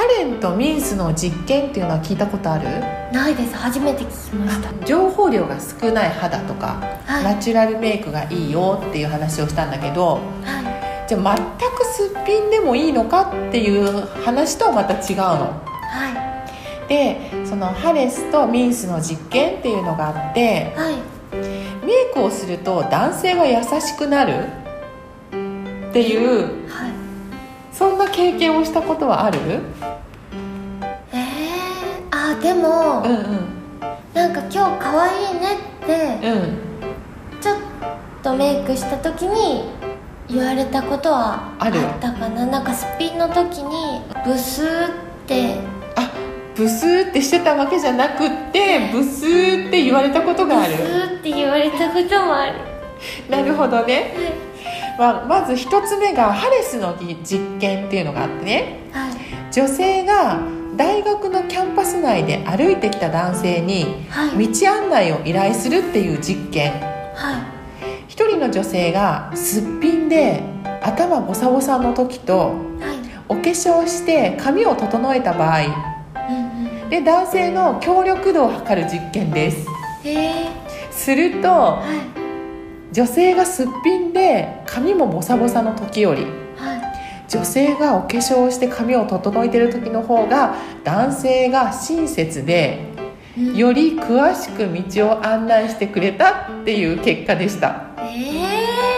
ハレンとミンスの実験っていうのは聞いたことある？ないです。初めて聞きました。情報量が少ない肌とか、はい。ナチュラルメイクがいいよっていう話をしたんだけどはい。じゃあ全くすっぴんでもいいのかっていう話とはまた違うの。はい。でそのハレスとミンスの実験っていうのがあってはい。メイクをすると男性が優しくなるっていうはいそんな経験をしたことはある？えー、あでも、うんうん。なんか今日可愛いねってうん。ちょっとメイクした時に言われたことはあるったかな。なんかすっぴんの時にブスーって。あブスーってしてたわけじゃなくってブスーって言われたことがある。ブスーって言われたこともある。なるほどね、まあ、まず一つ目がハレスの実験っていうのがあってね。はい。女性が大学のキャンパス内で歩いてきた男性にはい。道案内を依頼するっていう実験。は一人の女性がすっぴんで頭ボサボサの時とお化粧して髪を整えた場合。うんうん。で男性の協力度を測る実験です。するとはい女性がすっぴんで髪もボサボサの時よりはい女性がお化粧をして髪を整えてる時の方が男性が親切でうん。より詳しく道を案内してくれたっていう結果でした。え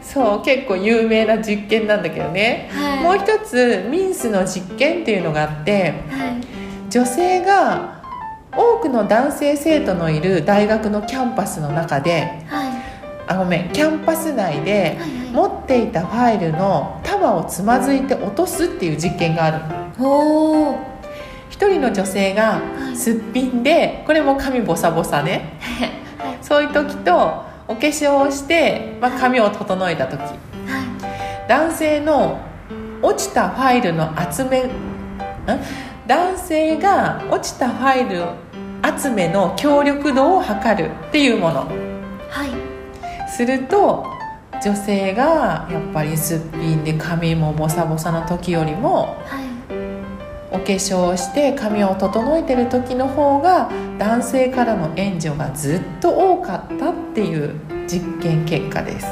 そう結構有名な実験なんだけどね。ー、はい。もう一つミンスの実験っていうのがあってはい。女性が多くの男性生徒のいる大学のキャンパスの中ではいあごめん。キャンパス内ではい持っていたファイルの束をつまずいて落とすっていう実験があるおお一人の女性がはい。すっぴんでこれも髪ボサボサね。そういう時とお化粧をして、まあ、髪を整えた時。はい。男性の落ちたファイルの集めん？男性が落ちたファイル集めの協力度を測るっていうもの。はいすると女性がやっぱりすっぴんで髪もボサボサの時よりもはい。お化粧をして髪を整えてる時の方が男性からの援助がずっと多かったっていう実験結果です。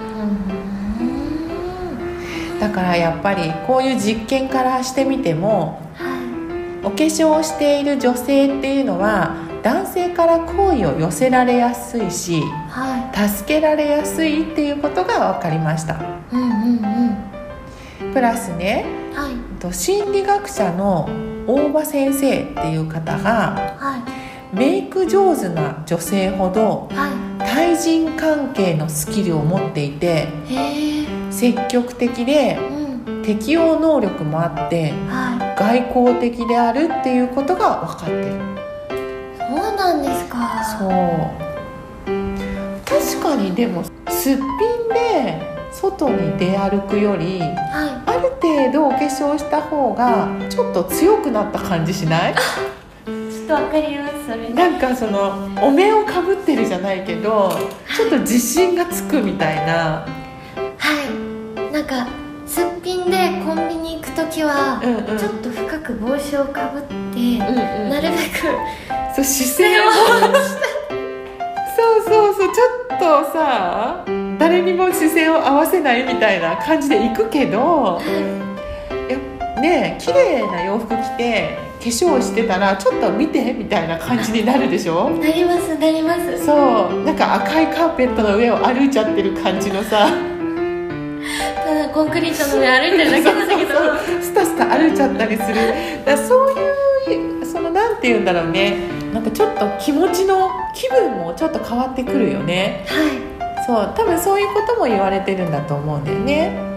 うんだからやっぱりこういう実験からしてみてもはい。お化粧をしている女性っていうのは男性から好意を寄せられやすいしは助けられやすいっていうことが分かりました。いうんうんうん。プラスねはい。と心理学者の大場先生っていう方がはメイク上手な女性ほど対人関係のスキルを持っていて積極的でうん。適応能力もあっては外交的であるっていうことが分かってる。いそうなんですか。そう。確かにでもすっぴんで外に出歩くよりはある程度お化粧した方がちょっと強くなった感じしない？いちょっとわかりますそれ。なんかそのお面をかぶってるじゃないけどちょっと自信がつくみたいな。はい。なんかすっぴんでコンビニ行く時は、ちょっと深く帽子をかぶって、うんうんなるべくそう姿勢を。そうそうそうちょっとさ誰にも姿勢を合わせないみたいな感じで行くけどやね綺麗な洋服着て化粧してたらちょっと見てみたいな感じになるでしょ？なりますなります。そうなんか赤いカーペットの上を歩いちゃってる感じのさただコンクリートの上歩いてるだけなんだけど。スタスタ歩いちゃったりする。だそういうそのなんて言うんだろうね。なんかちょっと気持ちの気分もちょっと変わってくるよね。はい。そう多分そういうことも言われてるんだと思うんだよね